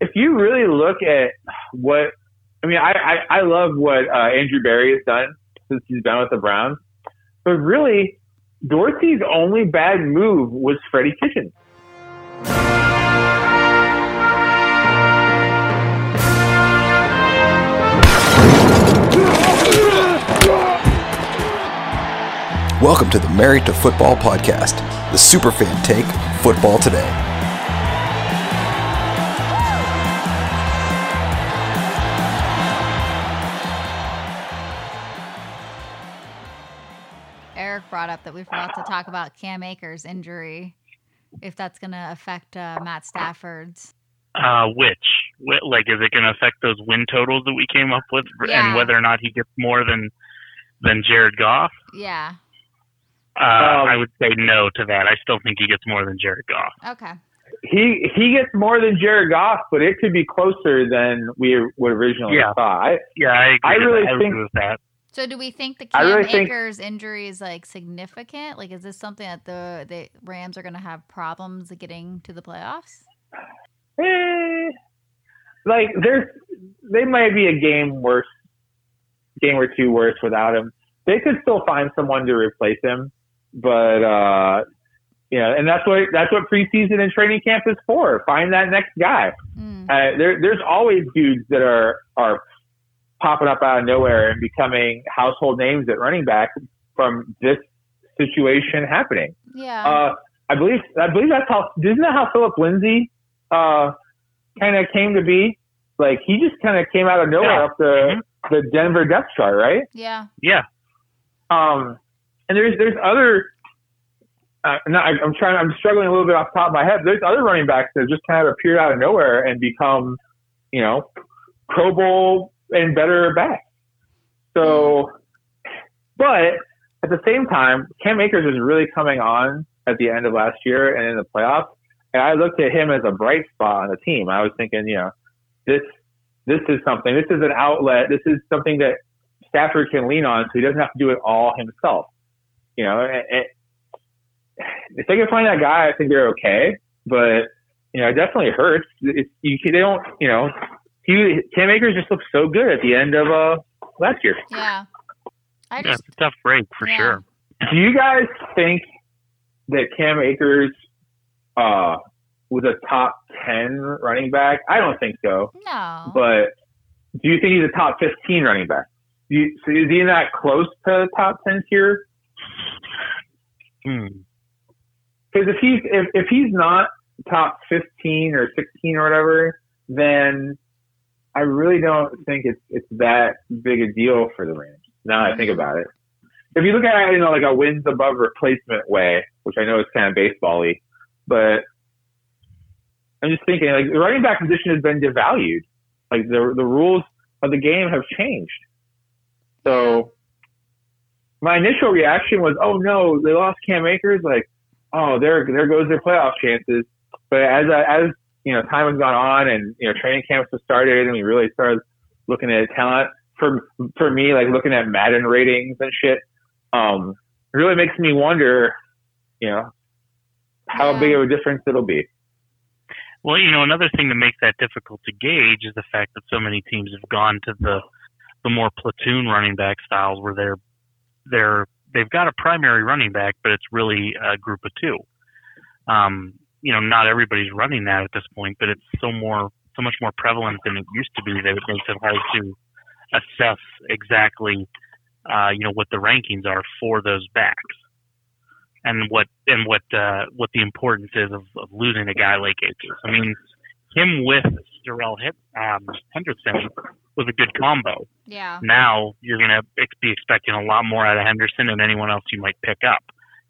if you really look at what I mean, I I, I love what uh, Andrew Berry has done since he's been with the Browns, but really, Dorsey's only bad move was Freddie Kitchens. Welcome to the Married to Football podcast, the superfan take football today. Up that we forgot to talk about Cam Akers' injury, if that's going to affect uh, Matt Stafford's. Uh, which, Wh- like, is it going to affect those win totals that we came up with, Yeah. and whether or not he gets more than than Jared Goff? Yeah. Uh, Um, I would say no to that. I still think he gets more than Jared Goff. Okay. He he gets more than Jared Goff, but it could be closer than we would originally Yeah. thought. I, Yeah, I agree. I really that. I think- with that. So do we think the Cam really think- injury is like significant? Like, is this something that the the Rams are going to have problems getting to the playoffs? eh, like there's they might be a game worse, game or two worse without him. They could still find someone to replace him, but uh, you know, and that's what that's what preseason and training camp is for. Find that next guy. Mm. Uh, there, there's always dudes that are are popping up out of nowhere and becoming household names at running back from this situation happening. Yeah. Uh, I believe I believe that's how isn't that how Phillip Lindsay uh, kind of came to be? Like he just kind of came out of nowhere Yeah. up the the Denver depth chart, right? yeah. Yeah, Um, and there's there's other. Uh, no, I- I'm trying. I'm struggling a little bit off the top of my head. There's other running backs that just kind of appeared out of nowhere and become, you know, Pro Bowl and better back. So, but at the same time, Cam Akers was really coming on at the end of last year and in the playoffs, and I looked at him as a bright spot on the team. I was thinking, you know, this this is something. This is an outlet. This is something that Stafford can lean on, so he doesn't have to do it all himself. You know, and, and if they can find that guy, I think they're okay. But you know, it definitely hurts. It's, you, they don't, you know, he Cam Akers just looked so good at the end of uh last year. Yeah. I yeah, just it's a tough break for Yeah. sure. Do you guys think that Cam Akers uh was a top ten running back? I don't think so. no. But do you think he's a top fifteen running back? Do you, so is he in that close to top ten tier? Hmm. Because if he's if, if he's not top fifteen or sixteen or whatever, then I really don't think it's it's that big a deal for the Rams. Now that I think about it, if you look at it in like a wins above replacement way, which I know is kind of baseball-y, but I'm just thinking like the running back position has been devalued. Like the the rules of the game have changed. So my initial reaction was, oh no, they lost Cam Akers. Like, oh, there there goes their playoff chances. But as I, as you know, time has gone on and you know training camps have started, and we really started looking at talent. For for me, like looking at Madden ratings and shit, um, really makes me wonder, you know, how Yeah. big of a difference it'll be. Well, you know, another thing that makes that difficult to gauge is the fact that so many teams have gone to the the more platoon running back styles where they're they're they've got a primary running back, but it's really a group of two. Um, you know, not everybody's running that at this point, but it's so more so much more prevalent than it used to be that it makes it hard to assess exactly uh, you know what the rankings are for those backs and what and what uh, what the importance is of, of losing a guy like Akers. I mean, him with Darrell Hit, um, Henderson was a good combo. yeah. Now you're going to be expecting a lot more out of Henderson than anyone else you might pick up.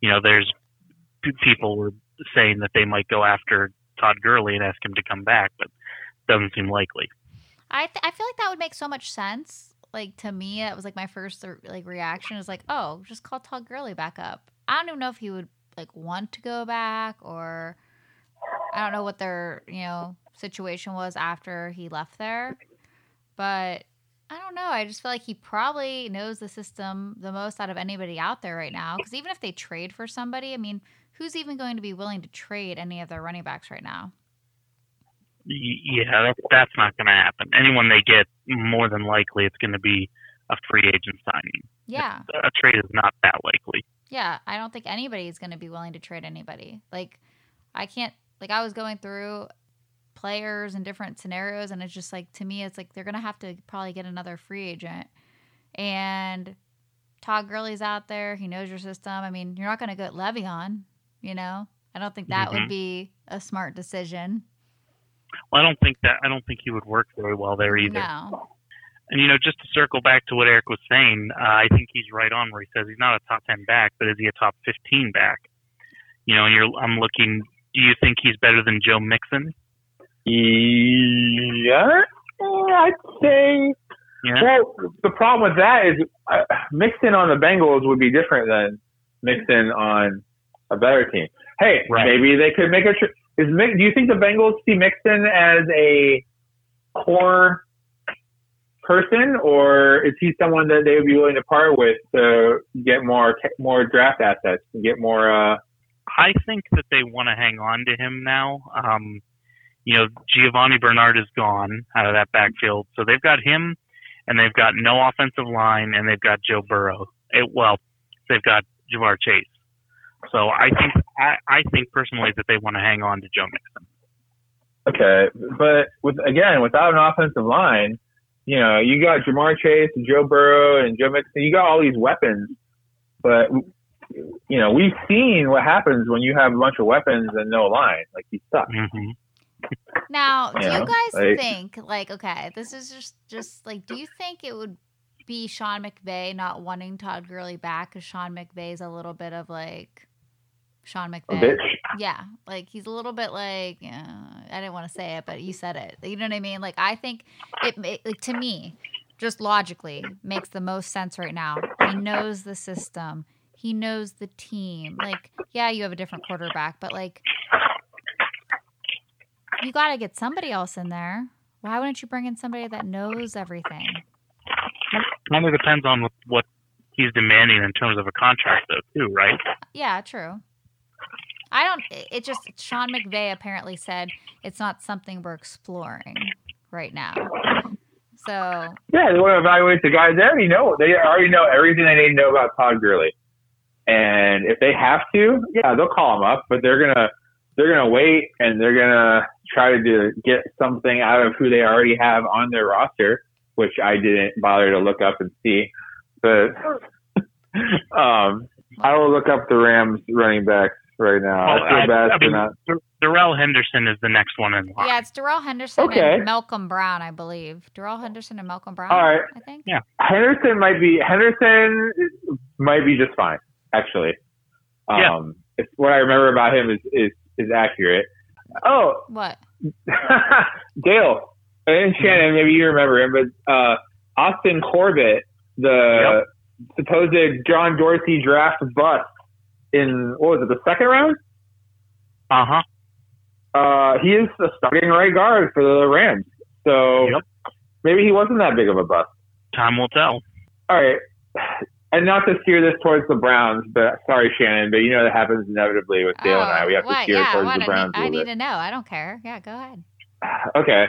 You know, there's people were saying that they might go after Todd Gurley and ask him to come back, but doesn't seem likely. I th- I feel like that would make so much sense. Like to me, that was like my first like reaction is like, oh, just call Todd Gurley back up. I don't even know if he would like want to go back or I don't know what their you know situation was after he left there, but I don't know. I just feel like he probably knows the system the most out of anybody out there right now. Because even if they trade for somebody, I mean, who's even going to be willing to trade any of their running backs right now? Yeah, that's not going to happen. Anyone they get, more than likely, it's going to be a free agent signing. Yeah. A trade is not that likely. Yeah, I don't think anybody's going to be willing to trade anybody. Like, I can't, like, I was going through players and different scenarios, and it's just like, to me, it's like they're going to have to probably get another free agent. And Todd Gurley's out there. He knows your system. I mean, you're not going to get Le'Veon, you know? I don't think that would Mhm. be a smart decision. Well, I don't think that. I don't think he would work very well there either. No. And you know, just to circle back to what Eric was saying, uh, I think he's right on where he says he's not a top ten back, but is he a top fifteen back? You know, and you're I'm looking. Do you think he's better than Joe Mixon? Yeah, I'd say. Yeah. Well, the problem with that is uh, Mixon on the Bengals would be different than Mixon on a better team. Hey, Right. maybe they could make a. Tr- is Mix- do you think the Bengals see Mixon as a core person, or is he someone that they would be willing to part with to get more more draft assets and get more? Uh, I think that they want to hang on to him now. Um, you know, Giovani Bernard is gone out of that backfield, so they've got him, and they've got no offensive line, and they've got Joe Burrow. It, well, they've got Ja'Marr Chase. So I think I, I think personally that they want to hang on to Joe Mixon. Okay, but with again without an offensive line, you know you got Ja'Marr Chase and Joe Burrow and Joe Mixon. You got all these weapons, but you know we've seen what happens when you have a bunch of weapons and no line. Like you suck. hmm Now, do Yeah, you guys like- think like okay, this is just just like do you think it would be Sean McVay not wanting Todd Gurley back cuz Sean McVay is a little bit of like Sean McVay. Yeah, like he's a little bit like uh, I didn't want to say it, but you said it. You know what I mean? Like I think it, it like to me, just logically makes the most sense right now. He knows the system. He knows the team. Like, yeah, you have a different quarterback, but like you got to get somebody else in there. Why wouldn't you bring in somebody that knows everything? Kind of depends on what, what he's demanding in terms of a contract, though, too, right? Yeah, true. I don't. it- It just Sean McVay apparently said it's not something we're exploring right now. So Yeah, they want to evaluate the guys. They already know. They already know everything they need to know about Todd Gurley. And if they have to, yeah, they'll call him up. But they're gonna they're gonna wait and they're gonna try to get something out of who they already have on their roster, which I didn't bother to look up and see. But um, I will look up the Rams running backs right now. I feel Well, bad I for mean, not. Dar- Darrell Henderson is the next one in line. yeah, it's Darrell Henderson Okay. and Malcolm Brown, I believe. Darrell Henderson and Malcolm Brown. All right. I think. Yeah. Henderson might be Henderson might be just fine, actually. Um, Yeah. if what I remember about him is is is accurate. Oh, What? Dale and Shannon, maybe you remember him, but uh, Austin Corbett, the supposed John Dorsey draft bust in what was it, the second round? Uh huh. Uh, he is the starting right guard for the Rams. So Yep. maybe he wasn't that big of a bust. Time will tell. All right. And not to steer this towards the Browns, but sorry, Shannon, but you know that happens inevitably with Dale and I. We have to Oh, steer yeah, towards what? the I Browns need, a I need bit. to know. I don't care. Yeah, go ahead. Okay.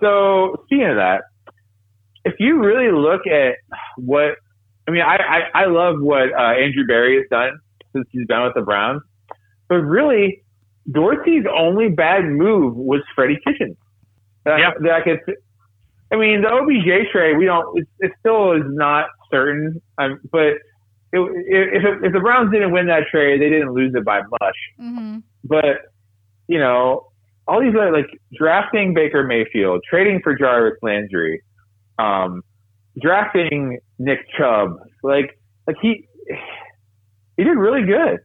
So speaking of that, if you really look at what I mean, I I, I love what uh, Andrew Berry has done since he's been with the Browns, but really, Dorsey's only bad move was Freddie Kitchens. That, Yeah. that I could. I mean, the OBJ trade, we don't. It, it still is not certain, um, but. It, if, if the Browns didn't win that trade, they didn't lose it by much hmm but you know, all these other like drafting Baker Mayfield, trading for Jarvis Landry, um, drafting Nick Chubb, like like he he did really good.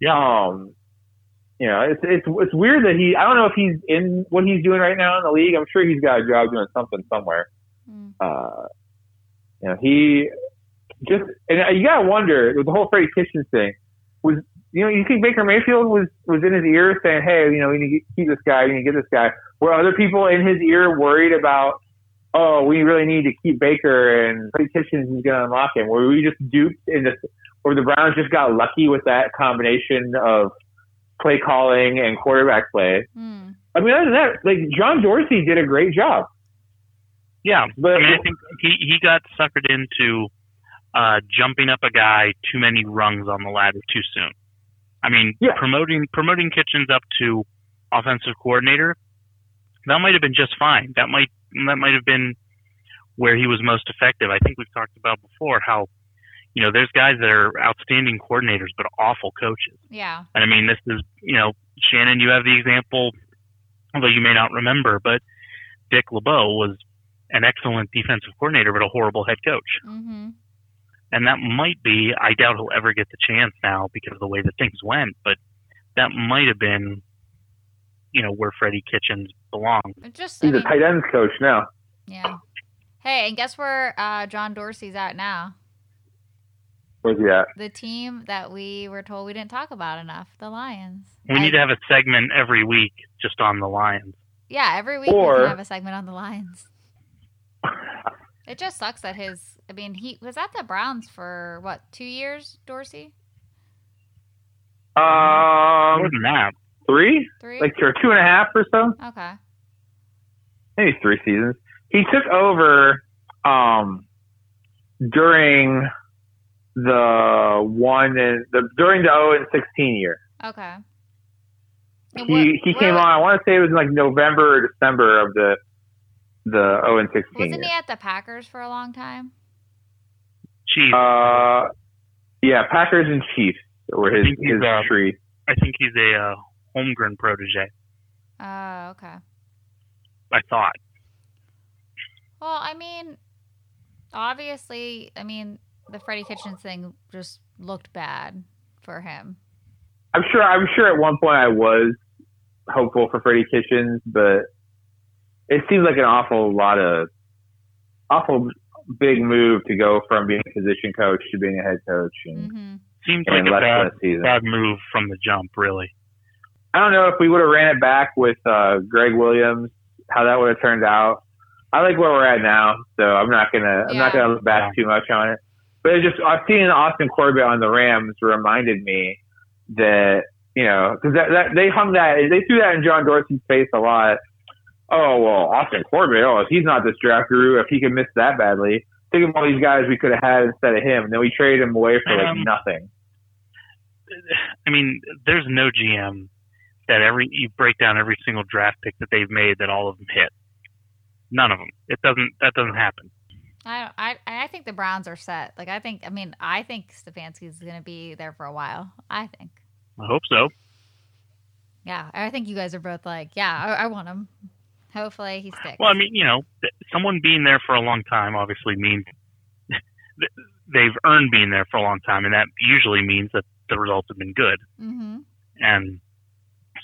Yeah. Um, you know, it's it's it's weird that he I don't know if he's in what he's doing right now in the league. I'm sure he's got a job doing something somewhere. Mm. Uh, you know, he just and you gotta wonder with the whole Freddie Kitchens thing was you know, you think Baker Mayfield was was in his ear saying, "Hey, you know, we need to keep this guy, we need to get this guy." Were other people in his ear worried about, "Oh, we really need to keep Baker and Freddie Kitchens is going to unlock him"? Were we just duped in this, or the Browns just got lucky with that combination of play calling and quarterback play? Mm. I mean, other than that, like John Dorsey did a great job. Yeah, But I mean, I think he he got suckered into uh, jumping up a guy too many rungs on the ladder too soon. I mean, Yeah. promoting promoting Kitchens up to offensive coordinator, that might have been just fine. That might that might have been where he was most effective. I think we've talked about before how you know there's guys that are outstanding coordinators but awful coaches. Yeah. And I mean, this is, you know, Shannon, you have the example, although you may not remember, but Dick LeBeau was an excellent defensive coordinator, but a horrible head coach. Mm-hmm. And that might be, I doubt he'll ever get the chance now because of the way that things went, but that might have been, you know, where Freddie Kitchens belonged. It just, I he's a tight ends coach now. yeah. Hey, and guess where uh, John Dorsey's at now? Where's he at? The team that we were told we didn't talk about enough, the Lions. We I- need to have a segment every week just on the Lions. Yeah, every week we can have a segment on the Lions. It just sucks that his. I mean, he was at the Browns for what two years, Dorsey? Um, More than that, three, Three. like or two and a half or so. okay. maybe three seasons. He took over um, during the one and the during the 0 and 16 year. Okay. He What- he where came on. I want to say it was in like November or December of the the 0 and 16 Wasn't year. he at the Packers for a long time? Chief, Uh, yeah, Packers and Chiefs were his his uh, tree. I think he's a uh, Holmgren protege. Oh, okay. I thought. Well, I mean, obviously, I mean, the Freddie Kitchens thing just looked bad for him. I'm sure. I'm sure at one point I was hopeful for Freddie Kitchens, but it seems like an awful lot of awful big move to go from being a position coach to being a head coach and, hmm Seems in like a bad, than a season. bad move from the jump, really. I don't know if we would have ran it back with uh, Gregg Williams, how that would have turned out. I like where we're at now, so I'm not gonna I'm not gonna look back too much on it. But it just I've seen Austin Corbett on the Rams reminded me that you know because that, that they hung that they threw that in John Dorsey's face a lot. Oh well, Austin Corbett. Oh, if he's not this draft guru, if he can miss that badly, think of all these guys we could have had instead of him, and then we traded him away for like Um, nothing. I mean, there's no GM that every you break down every single draft pick that they've made that all of them hit. None of them. It doesn't. That doesn't happen. I, I I think the Browns are set. Like I think I mean I think Stefanski's going to be there for a while. I think. I hope so. Yeah, I think you guys are both like, yeah, I, I want him. Hopefully he sticks. Well, I mean, you know, someone being there for a long time obviously means they've earned being there for a long time, and that usually means that the results have been good. Mm-hmm. And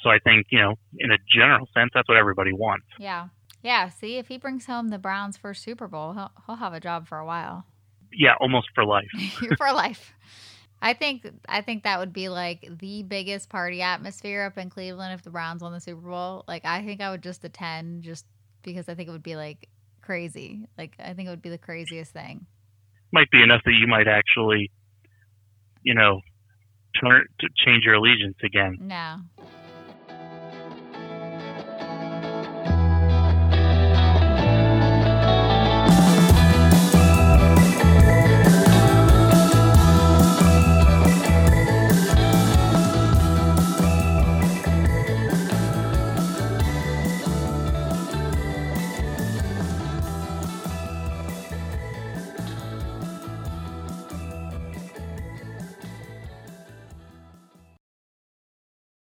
so I think, you know, in a general sense, that's what everybody wants. Yeah, yeah. See, if he brings home the Browns first Super Bowl, he'll he'll have a job for a while, Yeah, almost for life. for life. I think I think that would be like the biggest party atmosphere up in Cleveland if the Browns won the Super Bowl. Like I think I would just attend just because I think it would be like crazy. Like I think it would be the craziest thing. Might be enough that you might actually, you know, turn to change your allegiance again. No,